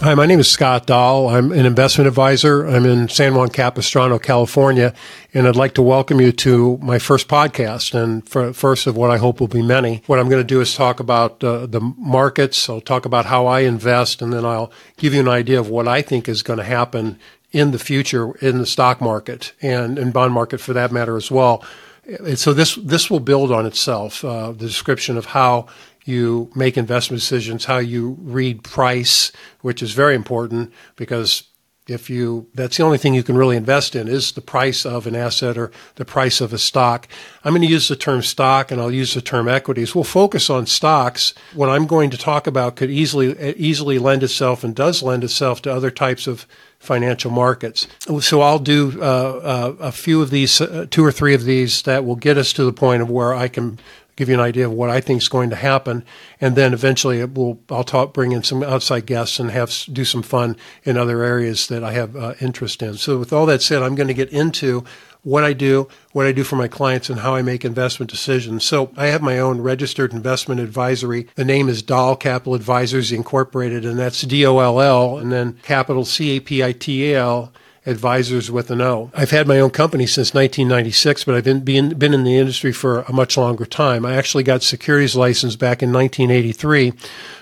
Hi, my name is Scott Doll. I'm an investment advisor. I'm in San Juan Capistrano, California, and I'd like to welcome you to my first podcast and first of what I hope will be many. What I'm going to do is talk about uh, the markets. I'll talk about how I invest, and then I'll give you an idea of what I think is going to happen in the future in the stock market and in bond market for that matter as well. And so this this will build on itself. Uh, the description of how you make investment decisions, how you read price, which is very important because if you that's the only thing you can really invest in is the price of an asset or the price of a stock. I'm going to use the term stock and I'll use the term equities. We'll focus on stocks. What I'm going to talk about could easily easily lend itself and does lend itself to other types of financial markets. So I'll do uh, uh, a few of these, uh, two or three of these that will get us to the point of where I can give you an idea of what I think is going to happen, and then eventually will I'll talk, bring in some outside guests and have do some fun in other areas that I have uh, interest in. So with all that said, I'm going to get into what I do, what I do for my clients, and how I make investment decisions. So I have my own registered investment advisory. The name is Doll Capital Advisors Incorporated, and that's D O L L, and then capital C A P I T A L advisors with an O. I've had my own company since 1996, but I've been, been, been in the industry for a much longer time. I actually got securities license back in 1983,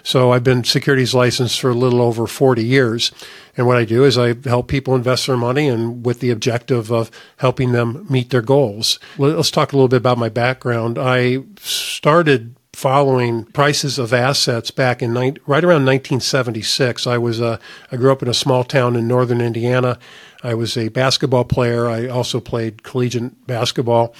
so I've been securities licensed for a little over 40 years. And what I do is I help people invest their money and with the objective of helping them meet their goals. Let's talk a little bit about my background. I started following prices of assets back in right around 1976. I was a, I grew up in a small town in northern Indiana. I was a basketball player. I also played collegiate basketball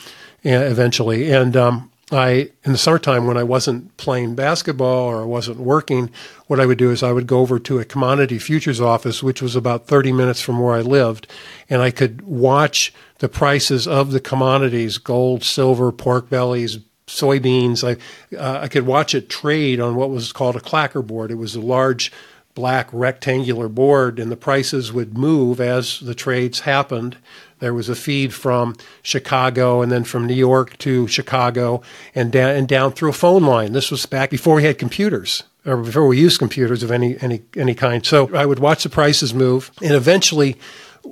uh, eventually, and um, I in the summertime when I wasn't playing basketball or I wasn't working, what I would do is I would go over to a commodity futures office, which was about 30 minutes from where I lived, and I could watch the prices of the commodities: gold, silver, pork bellies, soybeans. I uh, I could watch it trade on what was called a clacker board. It was a large black rectangular board, and the prices would move as the trades happened. There was a feed from Chicago and then from New York to Chicago and down and down through a phone line. This was back before we had computers or before we used computers of any any any kind. So I would watch the prices move, and eventually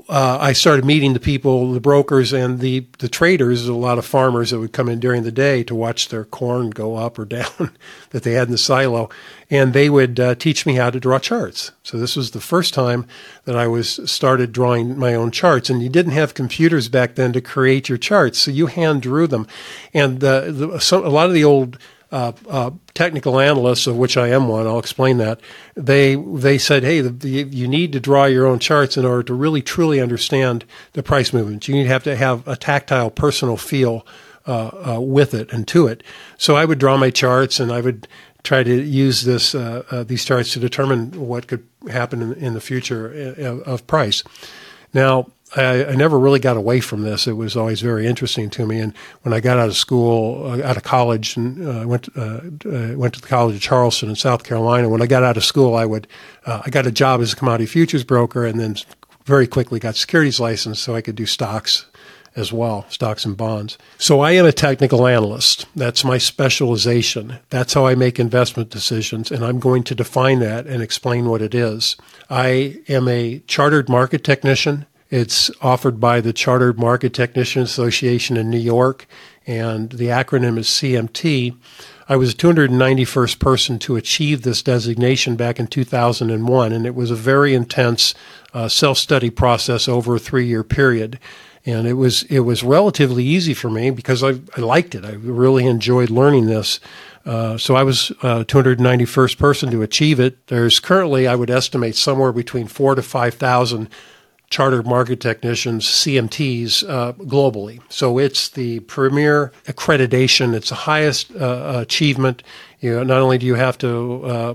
uh, I started meeting the people, the brokers, and the the traders. A lot of farmers that would come in during the day to watch their corn go up or down that they had in the silo, and they would uh, teach me how to draw charts. So this was the first time that I was started drawing my own charts. And you didn't have computers back then to create your charts, so you hand drew them. And the, some, a lot of the old uh, uh, technical analysts, of which I am one, I'll explain that. They they said, hey, the, the, you need to draw your own charts in order to really truly understand the price movements. You need to have to have a tactile, personal feel uh, uh with it and to it. So I would draw my charts, and I would try to use this uh, uh, these charts to determine what could happen in, in the future of price. Now, I, I, never really got away from this. It was always very interesting to me. And when I got out of school, uh, out of college, and uh, went uh, uh, went to the College of Charleston in South Carolina. When I got out of school, I would uh, I got a job as a commodity futures broker, and then very quickly got securities license so I could do stocks as well, stocks and bonds. So I am a technical analyst. That's my specialization. That's how I make investment decisions, and I'm going to define that and explain what it is. I am a chartered market technician. It's offered by the Chartered Market Technician Association in New York, and the acronym is CMT. I was the 291st person to achieve this designation back in 2001, and it was a very intense uh, self-study process over a three-year period. And it was it was relatively easy for me because I, I liked it. I really enjoyed learning this. Uh, so I was uh, 291st person to achieve it. There's currently, I would estimate, somewhere between four to five thousand chartered market technicians, CMTs, uh, globally. So it's the premier accreditation. It's the highest uh, achievement. You know, not only do you have to uh,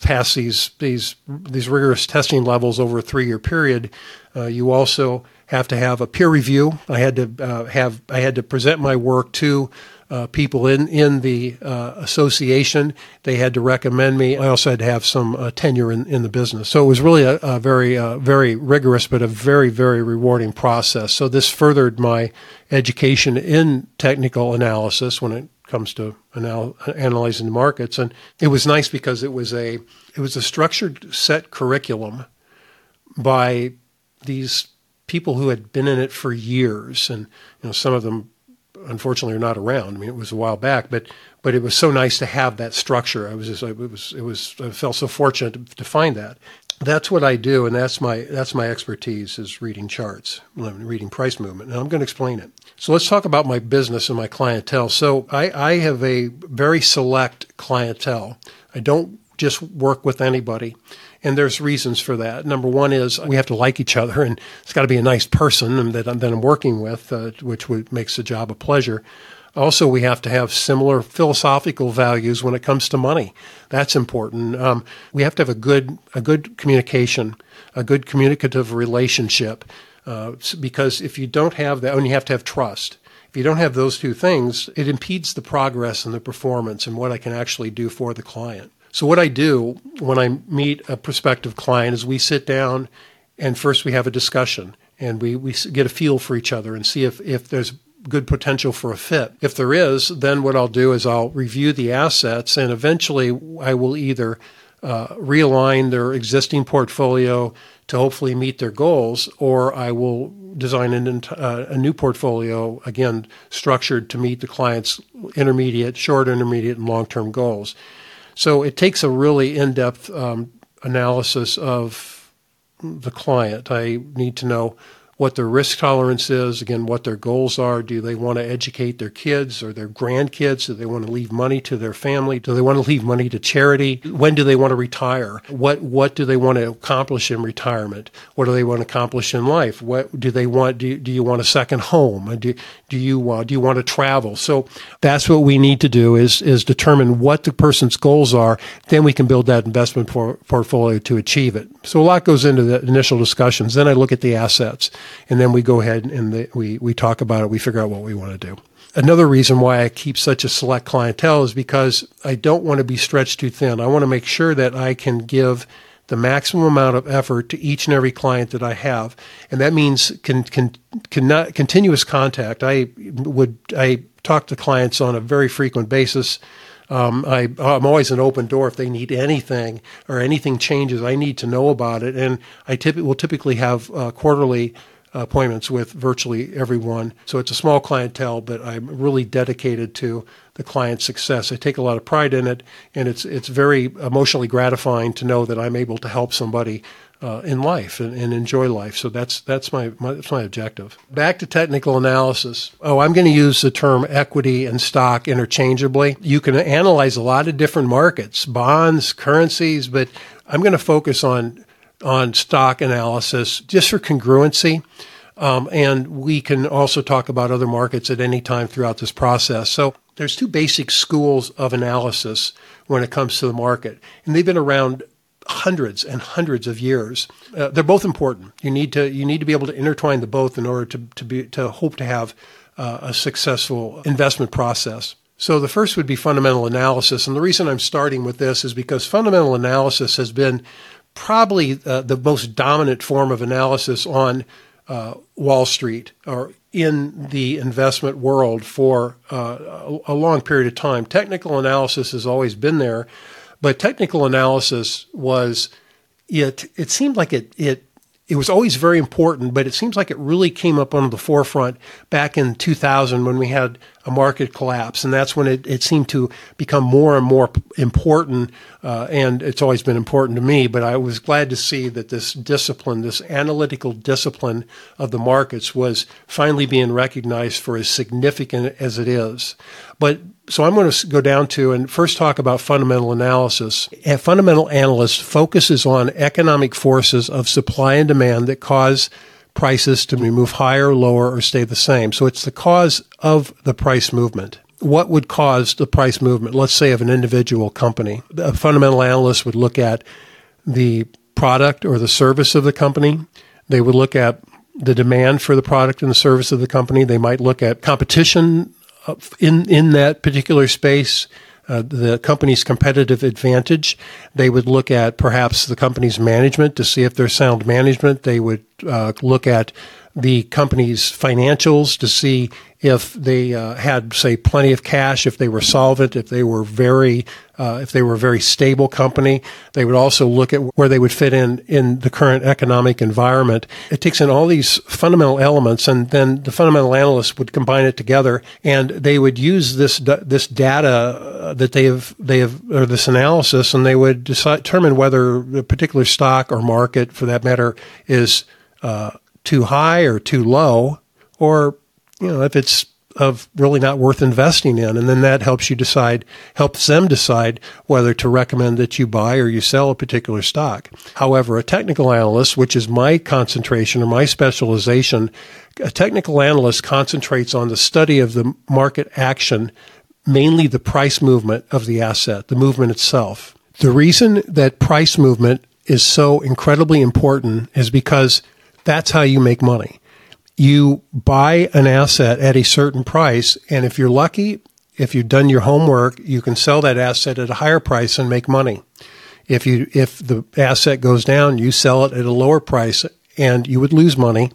pass these these these rigorous testing levels over a three year period, uh, you also have to have a peer review. I had to uh, have I had to present my work to uh, people in in the uh, association. They had to recommend me. I also had to have some uh, tenure in, in the business. So it was really a, a very uh, very rigorous, but a very very rewarding process. So this furthered my education in technical analysis when it comes to anal- analyzing the markets. And it was nice because it was a it was a structured set curriculum by these people who had been in it for years, and you know some of them unfortunately are not around. I mean, it was a while back, but but it was so nice to have that structure. I was just, it was it was I felt so fortunate to, to find that. That's what I do, and that's my that's my expertise is reading charts, reading price movement, and I'm going to explain it. So let's talk about my business and my clientele. So I, I have a very select clientele. I don't just work with anybody. And there's reasons for that. Number one is we have to like each other, and it's got to be a nice person that I'm, that I'm working with, uh, which would, makes the job a pleasure. Also, we have to have similar philosophical values when it comes to money. That's important. Um, we have to have a good a good communication, a good communicative relationship, uh, because if you don't have that, and you have to have trust. If you don't have those two things, it impedes the progress and the performance and what I can actually do for the client. So what I do when I meet a prospective client is we sit down and first we have a discussion and we, we get a feel for each other and see if, if there's good potential for a fit. If there is, then what I'll do is I'll review the assets and eventually I will either uh, realign their existing portfolio to hopefully meet their goals, or I will design an, uh, a new portfolio, again, structured to meet the client's intermediate, short, intermediate, and long term goals. So it takes a really in depth um, analysis of the client. I need to know what their risk tolerance is, again, what their goals are. Do they want to educate their kids or their grandkids? Do they want to leave money to their family? Do they want to leave money to charity? When do they want to retire? What what do they want to accomplish in retirement? What do they want to accomplish in life? What do they want? Do, do you want a second home? Do, do you uh, do you want to travel? So that's what we need to do is is determine what the person's goals are. Then we can build that investment por- portfolio to achieve it. So a lot goes into the initial discussions. Then I look at the assets and then we go ahead and the, we we talk about it. We figure out what we want to do. Another reason why I keep such a select clientele is because I don't want to be stretched too thin. I want to make sure that I can give the maximum amount of effort to each and every client that I have, and that means can, can, can continuous contact. I would I talk to clients on a very frequent basis. Um, I, am always an open door if they need anything or anything changes. I need to know about it, and I typ- will typically have uh, quarterly appointments with virtually everyone. So it's a small clientele, but I'm really dedicated to the client's success. I take a lot of pride in it, and it's it's very emotionally gratifying to know that I'm able to help somebody uh, in life and, and, enjoy life. So that's that's my, my, that's my objective. Back to technical analysis. Oh, I'm going to use the term equity and stock interchangeably. You can analyze a lot of different markets, bonds, currencies, but I'm going to focus on on stock analysis just for congruency. Um, and we can also talk about other markets at any time throughout this process. So there's two basic schools of analysis when it comes to the market, and they've been around hundreds and hundreds of years. Uh, they're both important. You need to you need to be able to intertwine the both in order to to be to hope to have uh, a successful investment process. So the first would be fundamental analysis, and the reason I'm starting with this is because fundamental analysis has been probably uh, the most dominant form of analysis on uh, Wall Street or in the investment world for uh, a, long period of time. Technical analysis has always been there, but technical analysis was it. It seemed like it it it was always very important, but it seems like it really came up on the forefront back in 2000 when we had a market collapse. And that's when it, it seemed to become more and more important. Uh, and it's always been important to me, but I was glad to see that this discipline, this analytical discipline of the markets was finally being recognized for as significant as it is. But so I'm going to go down to and first talk about fundamental analysis. A fundamental analyst focuses on economic forces of supply and demand that cause prices to move higher, lower, or stay the same. So it's the cause of the price movement. What would cause the price movement, let's say, of an individual company? A fundamental analyst would look at the product or the service of the company. They would look at the demand for the product and the service of the company. They might look at competition in in that particular space. Uh, the company's competitive advantage. They would look at perhaps the company's management to see if there's sound management. They would uh, look at the company's financials to see if they uh, had, say, plenty of cash, if they were solvent, if they were very, uh, if they were a very stable company. They would also look at where they would fit in in the current economic environment. It takes in all these fundamental elements, and then the fundamental analysts would combine it together, and they would use this this data uh, that they have they have or this analysis, and they would decide, determine whether a particular stock or market, for that matter, is uh, too high or too low, or you know if it's of really not worth investing in, and then that helps you decide, helps them decide whether to recommend that you buy or you sell a particular stock. However, a technical analyst, which is my concentration or my specialization, a technical analyst concentrates on the study of the market action, mainly the price movement of the asset, the movement itself. The reason that price movement is so incredibly important is because that's how you make money. You buy an asset at a certain price, and if you're lucky, if you've done your homework, you can sell that asset at a higher price and make money. If you if the asset goes down, you sell it at a lower price and you would lose money.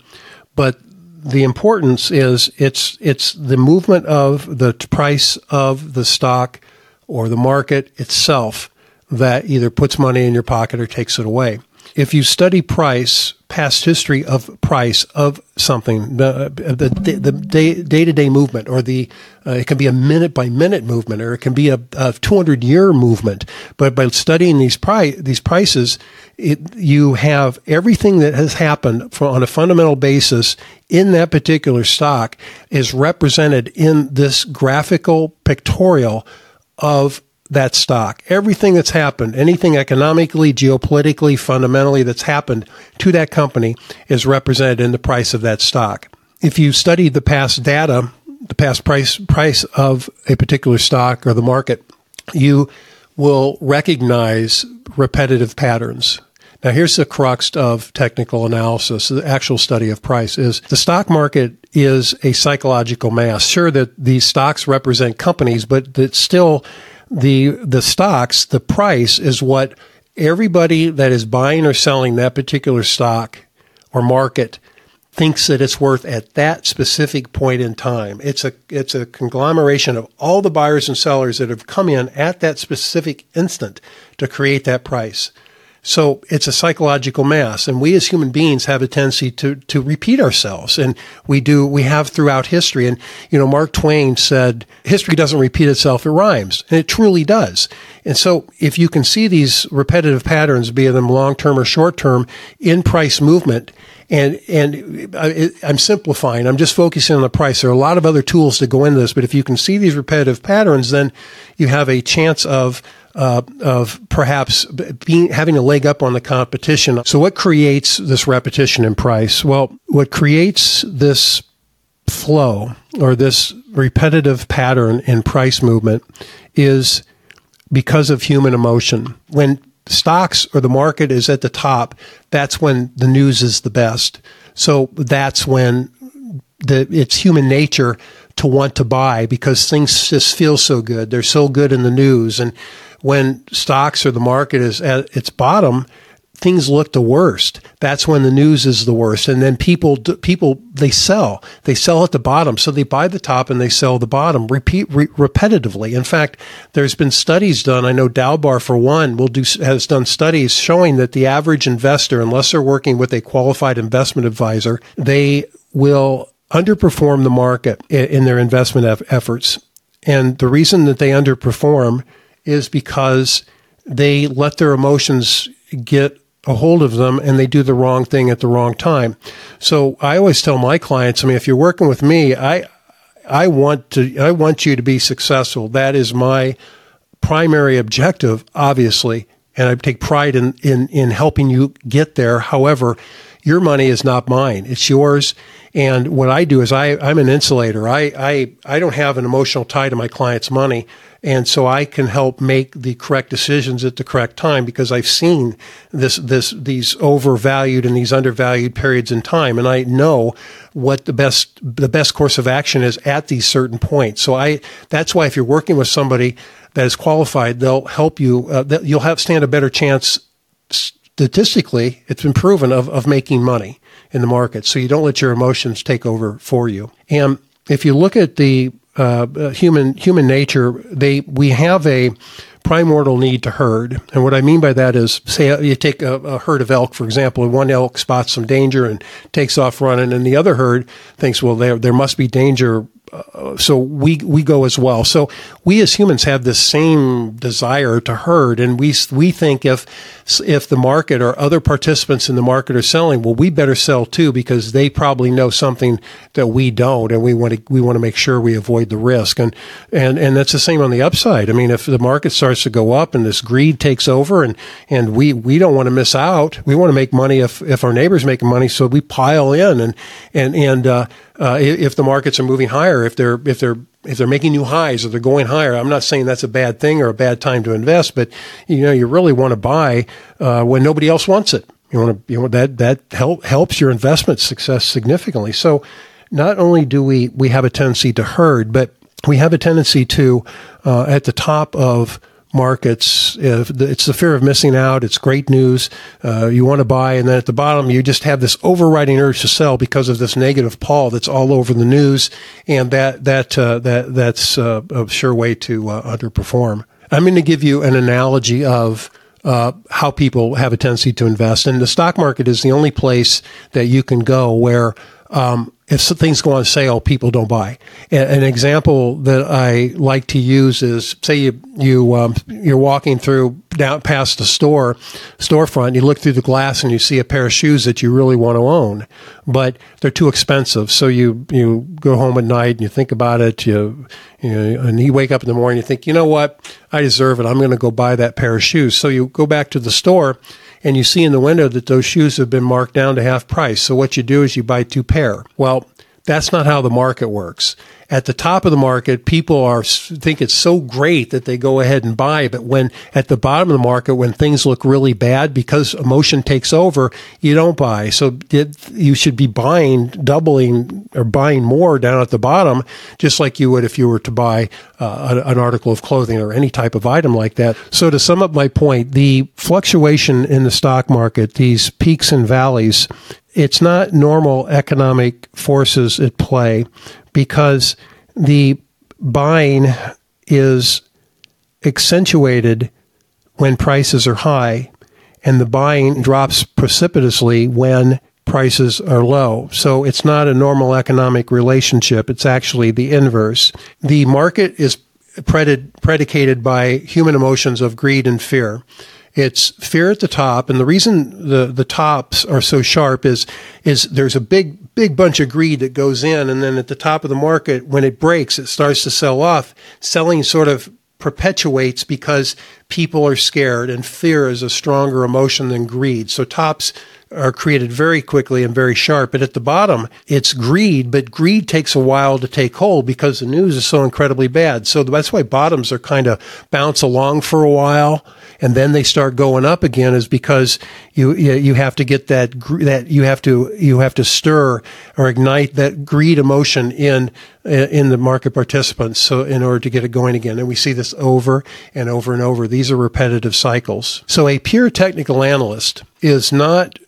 But the importance is it's it's the movement of the price of the stock or the market itself that either puts money in your pocket or takes it away. If you study price, past history of price of something, the the, the day to day movement, or the uh, it can be a minute by minute movement, or it can be a, a 200 year movement. But by studying these price these prices, it, you have everything that has happened for, on a fundamental basis in that particular stock is represented in this graphical pictorial of that stock. Everything that's happened, anything economically, geopolitically, fundamentally that's happened to that company is represented in the price of that stock. If you study the past data, the past price price of a particular stock or the market, you will recognize repetitive patterns. Now here's the crux of technical analysis, the actual study of price is the stock market is a psychological mass. Sure that these stocks represent companies, but it's still the the stocks, the price is what everybody that is buying or selling that particular stock or market thinks that it's worth at that specific point in time. It's a it's a conglomeration of all the buyers and sellers that have come in at that specific instant to create that price. So it's a psychological mass. And we as human beings have a tendency to, to repeat ourselves. And we do, we have throughout history. And, you know, Mark Twain said, history doesn't repeat itself, it rhymes. And it truly does. And so if you can see these repetitive patterns, be them long term or short term, in price movement, and and uh, I'm simplifying. I'm just focusing on the price. There are a lot of other tools to go into this, but if you can see these repetitive patterns, then you have a chance of uh, of perhaps being having a leg up on the competition. So, what creates this repetition in price? Well, what creates this flow or this repetitive pattern in price movement is because of human emotion. When stocks or the market is at the top, that's when the news is the best. So that's when the, it's human nature to want to buy because things just feel so good. They're so good in the news. And when stocks or the market is at its bottom, things look the worst. That's when the news is the worst. And then people, people, they sell. They sell at the bottom. So they buy the top and they sell the bottom repeat re- repetitively. In fact, there's been studies done. I know Dalbar, for one, will do, has done studies showing that the average investor, unless they're working with a qualified investment advisor, they will underperform the market in their investment efforts. And the reason that they underperform is because they let their emotions get a hold of them and they do the wrong thing at the wrong time. So I always tell my clients, I mean, if you're working with me, I, I want to, I want you to be successful. That is my primary objective, obviously. And I take pride in, in, in helping you get there. However, your money is not mine. It's yours. And what I do is I, I'm an insulator. I, I, I don't have an emotional tie to my client's money And so I can help make the correct decisions at the correct time because I've seen this, this, these overvalued and these undervalued periods in time. And I know what the best, the best course of action is at these certain points. So I, that's why if you're working with somebody that is qualified, they'll help you, uh, you'll have stand a better chance statistically, it's been proven of, of making money in the market. So you don't let your emotions take over for you. And if you look at the uh, uh, human human nature, they we have a primordial need to herd. And what I mean by that is, say you take a, a, herd of elk, for example, and one elk spots some danger and takes off running, and the other herd thinks, well, there there must be danger so we we go as well. So we as humans have this same desire to herd, and we we think if if the market or other participants in the market are selling, well, we better sell too because they probably know something that we don't, and we want to we want to make sure we avoid the risk. And and and that's the same on the upside. I mean, if the market starts to go up and this greed takes over, and and we we don't want to miss out. We want to make money if if our neighbors making money, so we pile in and and and uh, uh, if the markets are moving higher, if they're if they're if they're making new highs or they're going higher, I'm not saying that's a bad thing or a bad time to invest, but you know you really want to buy uh, when nobody else wants it. You want to you know that that help, helps your investment success significantly. So not only do we we have a tendency to herd, but we have a tendency to uh, at the top of markets. It's the fear of missing out. It's great news. Uh, you want to buy, and then at the bottom, you just have this overriding urge to sell because of this negative pall that's all over the news, and that that uh, that that's uh, a sure way to uh, underperform. I'm going to give you an analogy of. Uh, how people have a tendency to invest. And the stock market is the only place that you can go where um, if things go on sale, people don't buy. An example that I like to use is, say you you um, you're walking through down past the store storefront, you look through the glass and you see a pair of shoes that you really want to own, but they're too expensive. So you you go home at night and you think about it. You, you know, and you wake up in the morning, and you think, you know what, I deserve it. I'm going to go buy that pair of shoes. So you go back to the store and you see in the window that those shoes have been marked down to half price. So what you do is you buy two pair. Well, that's not how the market works at the top of the market, people are think it's so great that they go ahead and buy. But when at the bottom of the market, when things look really bad because emotion takes over, you don't buy. So it, you should be buying, doubling or buying more down at the bottom, just like you would if you were to buy uh, an article of clothing or any type of item like that. So to sum up my point, the fluctuation in the stock market, these peaks and valleys, it's not normal economic forces at play because the buying is accentuated when prices are high and the buying drops precipitously when prices are low. So it's not a normal economic relationship. It's actually the inverse. The market is predicated by human emotions of greed and fear. It's fear at the top, and the reason the the tops are so sharp is is there's a big big bunch of greed that goes in, and then at the top of the market, when it breaks, it starts to sell off. Selling sort of perpetuates because people are scared, and fear is a stronger emotion than greed. So tops are created very quickly and very sharp. But at the bottom, it's greed, but greed takes a while to take hold because the news is so incredibly bad. So that's why bottoms are kind of bounce along for a while and then they start going up again is because you you have to get that that you have to you have to stir or ignite that greed emotion in in the market participants so in order to get it going again. And we see this over and over and over. These are repetitive cycles. So a pure technical analyst is not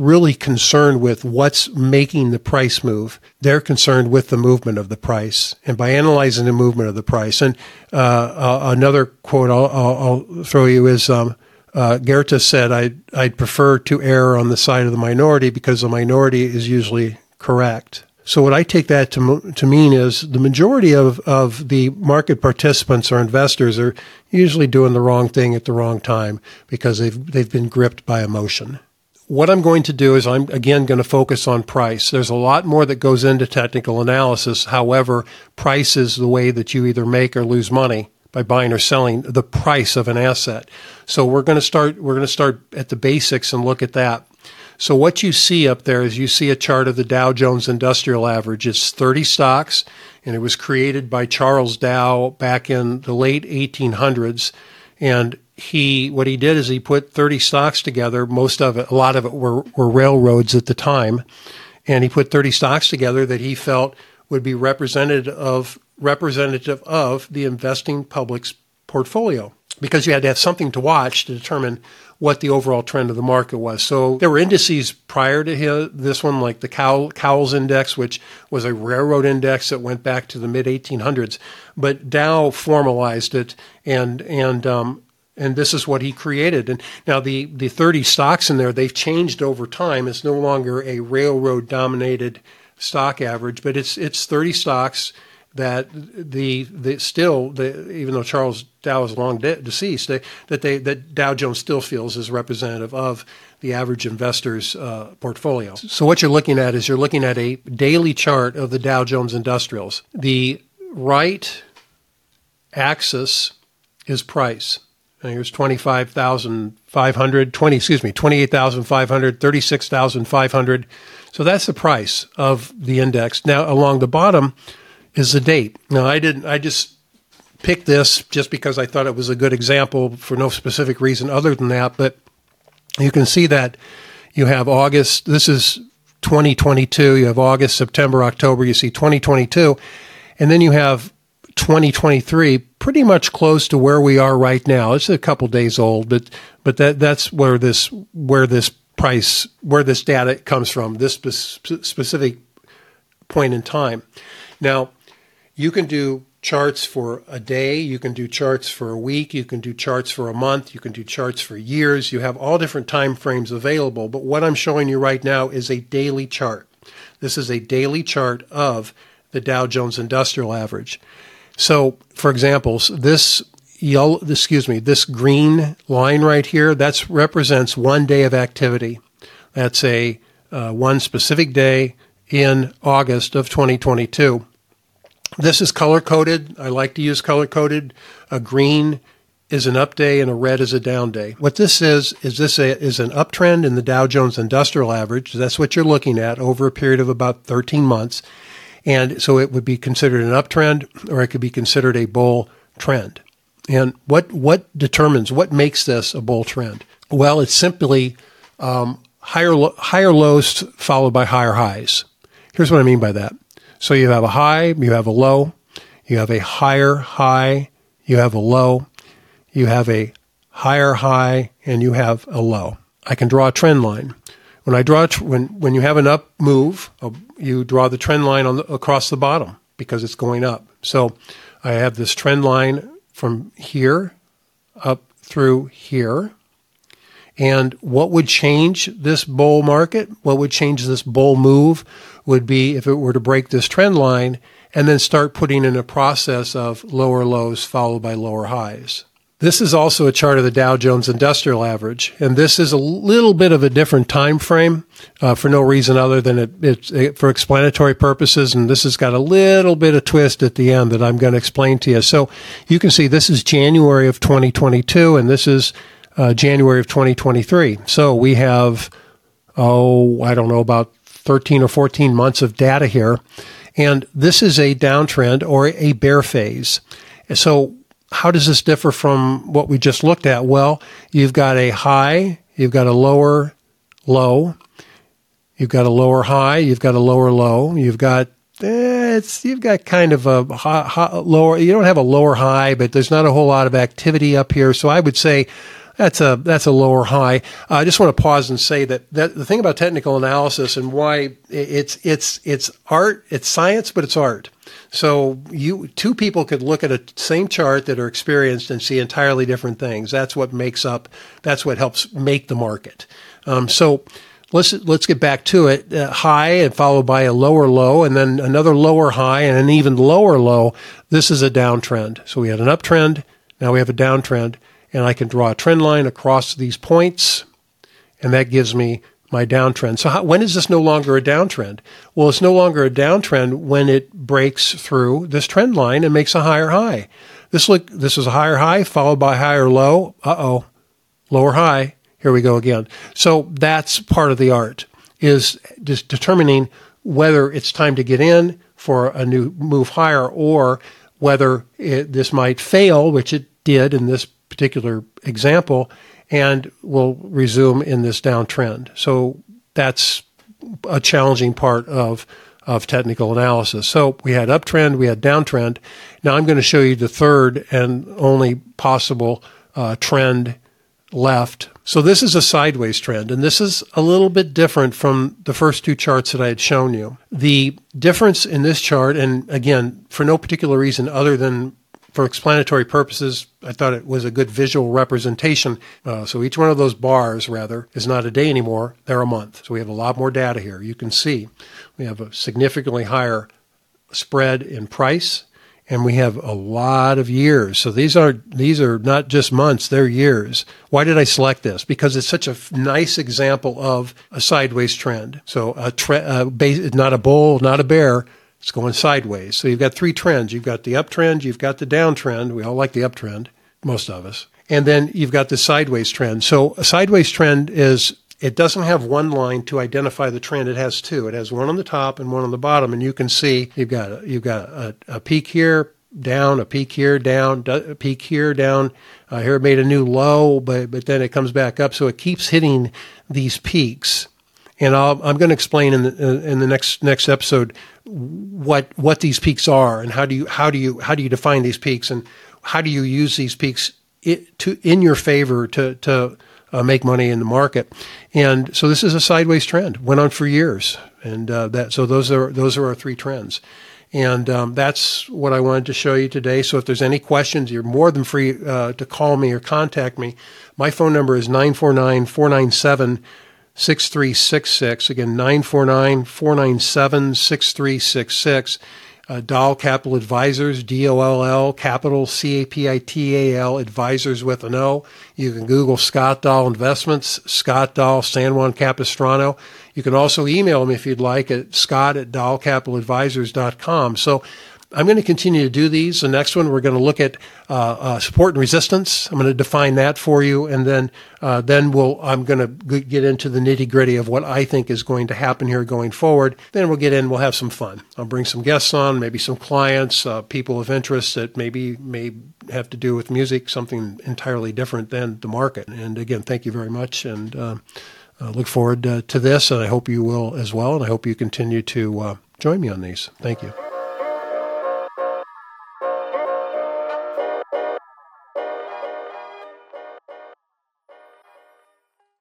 really concerned with what's making the price move. They're concerned with the movement of the price and by analyzing the movement of the price. And uh, uh, another quote I'll, I'll, throw you is um, uh, Goethe said, I'd, I'd prefer to err on the side of the minority because the minority is usually correct. So what I take that to, to mean is the majority of, of the market participants or investors are usually doing the wrong thing at the wrong time because they've, they've been gripped by emotion what I'm going to do is I'm again going to focus on price. There's a lot more that goes into technical analysis. However, price is the way that you either make or lose money by buying or selling the price of an asset. So we're going to start we're going to start at the basics and look at that. So what you see up there is you see a chart of the Dow Jones Industrial Average. It's 30 stocks, and it was created by Charles Dow back in the late 1800s. And he, what he did is he put 30 stocks together. Most of it, a lot of it were, were railroads at the time. And he put 30 stocks together that he felt would be representative of, representative of the investing public's portfolio because you had to have something to watch to determine what the overall trend of the market was. So there were indices prior to his, this one, like the Cowles Index, which was a railroad index that went back to the mid 1800s. But Dow formalized it, and and um, and this is what he created. And now the the 30 stocks in there they've changed over time. It's no longer a railroad dominated stock average, but it's it's 30 stocks that the, the still the, even though Charles Dow is long de- deceased, they, that they that Dow Jones still feels is representative of the average investor's uh, portfolio. So what you're looking at is you're looking at a daily chart of the Dow Jones Industrials. The right axis is price. Here's 25,500, 20, excuse me, 28,500, 36,500. So that's the price of the index. Now along the bottom, is the date. Now, I didn't. I just picked this just because I thought it was a good example for no specific reason other than that. But you can see that you have August. This is 2022. You have August, September, October. You see 2022, and then you have 2023. Pretty much close to where we are right now. It's a couple days old, but but that that's where this where this price where this data comes from. This spe- specific point in time. Now you can do charts for a day, you can do charts for a week, you can do charts for a month, you can do charts for years. You have all different time frames available, but what I'm showing you right now is a daily chart. This is a daily chart of the Dow Jones Industrial Average. So, for example, this yellow, excuse me, this green line right here, that represents one day of activity. That's a uh, one specific day in August of 2022. This is color coded. I like to use color coded. A green is an up day and a red is a down day. What this is is this a, is an uptrend in the Dow Jones Industrial Average. That's what you're looking at over a period of about 13 months. And so it would be considered an uptrend or it could be considered a bull trend. And what what determines what makes this a bull trend? Well, it's simply um, higher higher lows followed by higher highs. Here's what I mean by that. So you have a high, you have a low, you have a higher high, you have a low, you have a higher high, and you have a low. I can draw a trend line. When I draw when when you have an up move, uh, you draw the trend line on the, across the bottom because it's going up. So I have this trend line from here up through here. And what would change this bull market? What would change this bull move would be if it were to break this trend line and then start putting in a process of lower lows followed by lower highs. This is also a chart of the Dow Jones Industrial Average, and this is a little bit of a different time frame uh, for no reason other than it, it, it, for explanatory purposes. And this has got a little bit of twist at the end that I'm going to explain to you. So you can see this is January of 2022, and this is uh, January of 2023. So we have oh I don't know about 13 or 14 months of data here. And this is a downtrend or a bear phase. So, how does this differ from what we just looked at? Well, you've got a high, you've got a lower low, you've got a lower high, you've got a lower low, you've got eh, it's you've got kind of a high, high, lower. You don't have a lower high, but there's not a whole lot of activity up here. So I would say that's a that's a lower high. Uh, I just want to pause and say that, that the thing about technical analysis and why it's it's it's art, it's science, but it's art. So you two people could look at a same chart that are experienced and see entirely different things. That's what makes up. That's what helps make the market. Um, so let's let's get back to it. Uh, high and followed by a lower low, and then another lower high and an even lower low. This is a downtrend. So we had an uptrend. Now we have a downtrend and I can draw a trend line across these points, and that gives me my downtrend. So how, when is this no longer a downtrend? Well, it's no longer a downtrend when it breaks through this trend line and makes a higher high. This look this is a higher high followed by higher low. Uh oh, lower high, here we go again. So that's part of the art is just determining whether it's time to get in for a new move higher or whether it, this might fail, which it did in this particular example, and will resume in this downtrend. So that's a challenging part of of technical analysis. So we had uptrend, we had downtrend. Now I'm going to show you the third and only possible uh, trend left. So this is a sideways trend, and this is a little bit different from the first two charts that I had shown you. The difference in this chart, and again, for no particular reason other than for explanatory purposes, I thought it was a good visual representation. Uh, so each one of those bars, rather, is not a day anymore, they're a month. So we have a lot more data here. You can see we have a significantly higher spread in price and we have a lot of years. So these are these are not just months; they're years. Why did I select this? Because it's such a nice example of a sideways trend. So a tre- uh, base, not a bull, not a bear. It's going sideways. So you've got three trends. You've got the uptrend, you've got the downtrend. We all like the uptrend, most of us. And then you've got the sideways trend. So a sideways trend is it doesn't have one line to identify the trend. It has two. It has one on the top and one on the bottom, and you can see you've got a, you've got a, a peak here, down, a peak here, down, a peak here, down. Uh, here it made a new low, but but then it comes back up, so it keeps hitting these peaks. And i am going to explain in the in the next next episode what what these peaks are and how do you how do you how do you define these peaks and how do you use these peaks to in your favor to to uh, make money in the market. And so this is a sideways trend. Went on for years, and uh, that so those are those are our three trends. And um, that's what I wanted to show you today. So if there's any questions, you're more than free uh, to call me or contact me. My phone number is 949 497 6366. Again, 949 497 6366 uh, Doll Capital Advisors, D O L L, Capital C A P I T A L, Advisors with an O. You can Google Scott Doll Investments, Scott Doll, San Juan Capistrano. You can also email me if you'd like at scott at dollcapitaladvisors.com. So I'm going to continue to do these. The next one, we're going to look at uh, uh, support and resistance. I'm going to define that for you, and then uh, then we'll I'm going to get into the nitty gritty of what I think is going to happen here going forward. Then we'll get in. We'll have some fun. I'll bring some guests on, maybe some clients, uh, people of interest that maybe may have to do with music, something entirely different than the market. And again, thank you very much, and uh, look forward uh, to this. And I hope you will as well. And I hope you continue to join me on these. Thank you.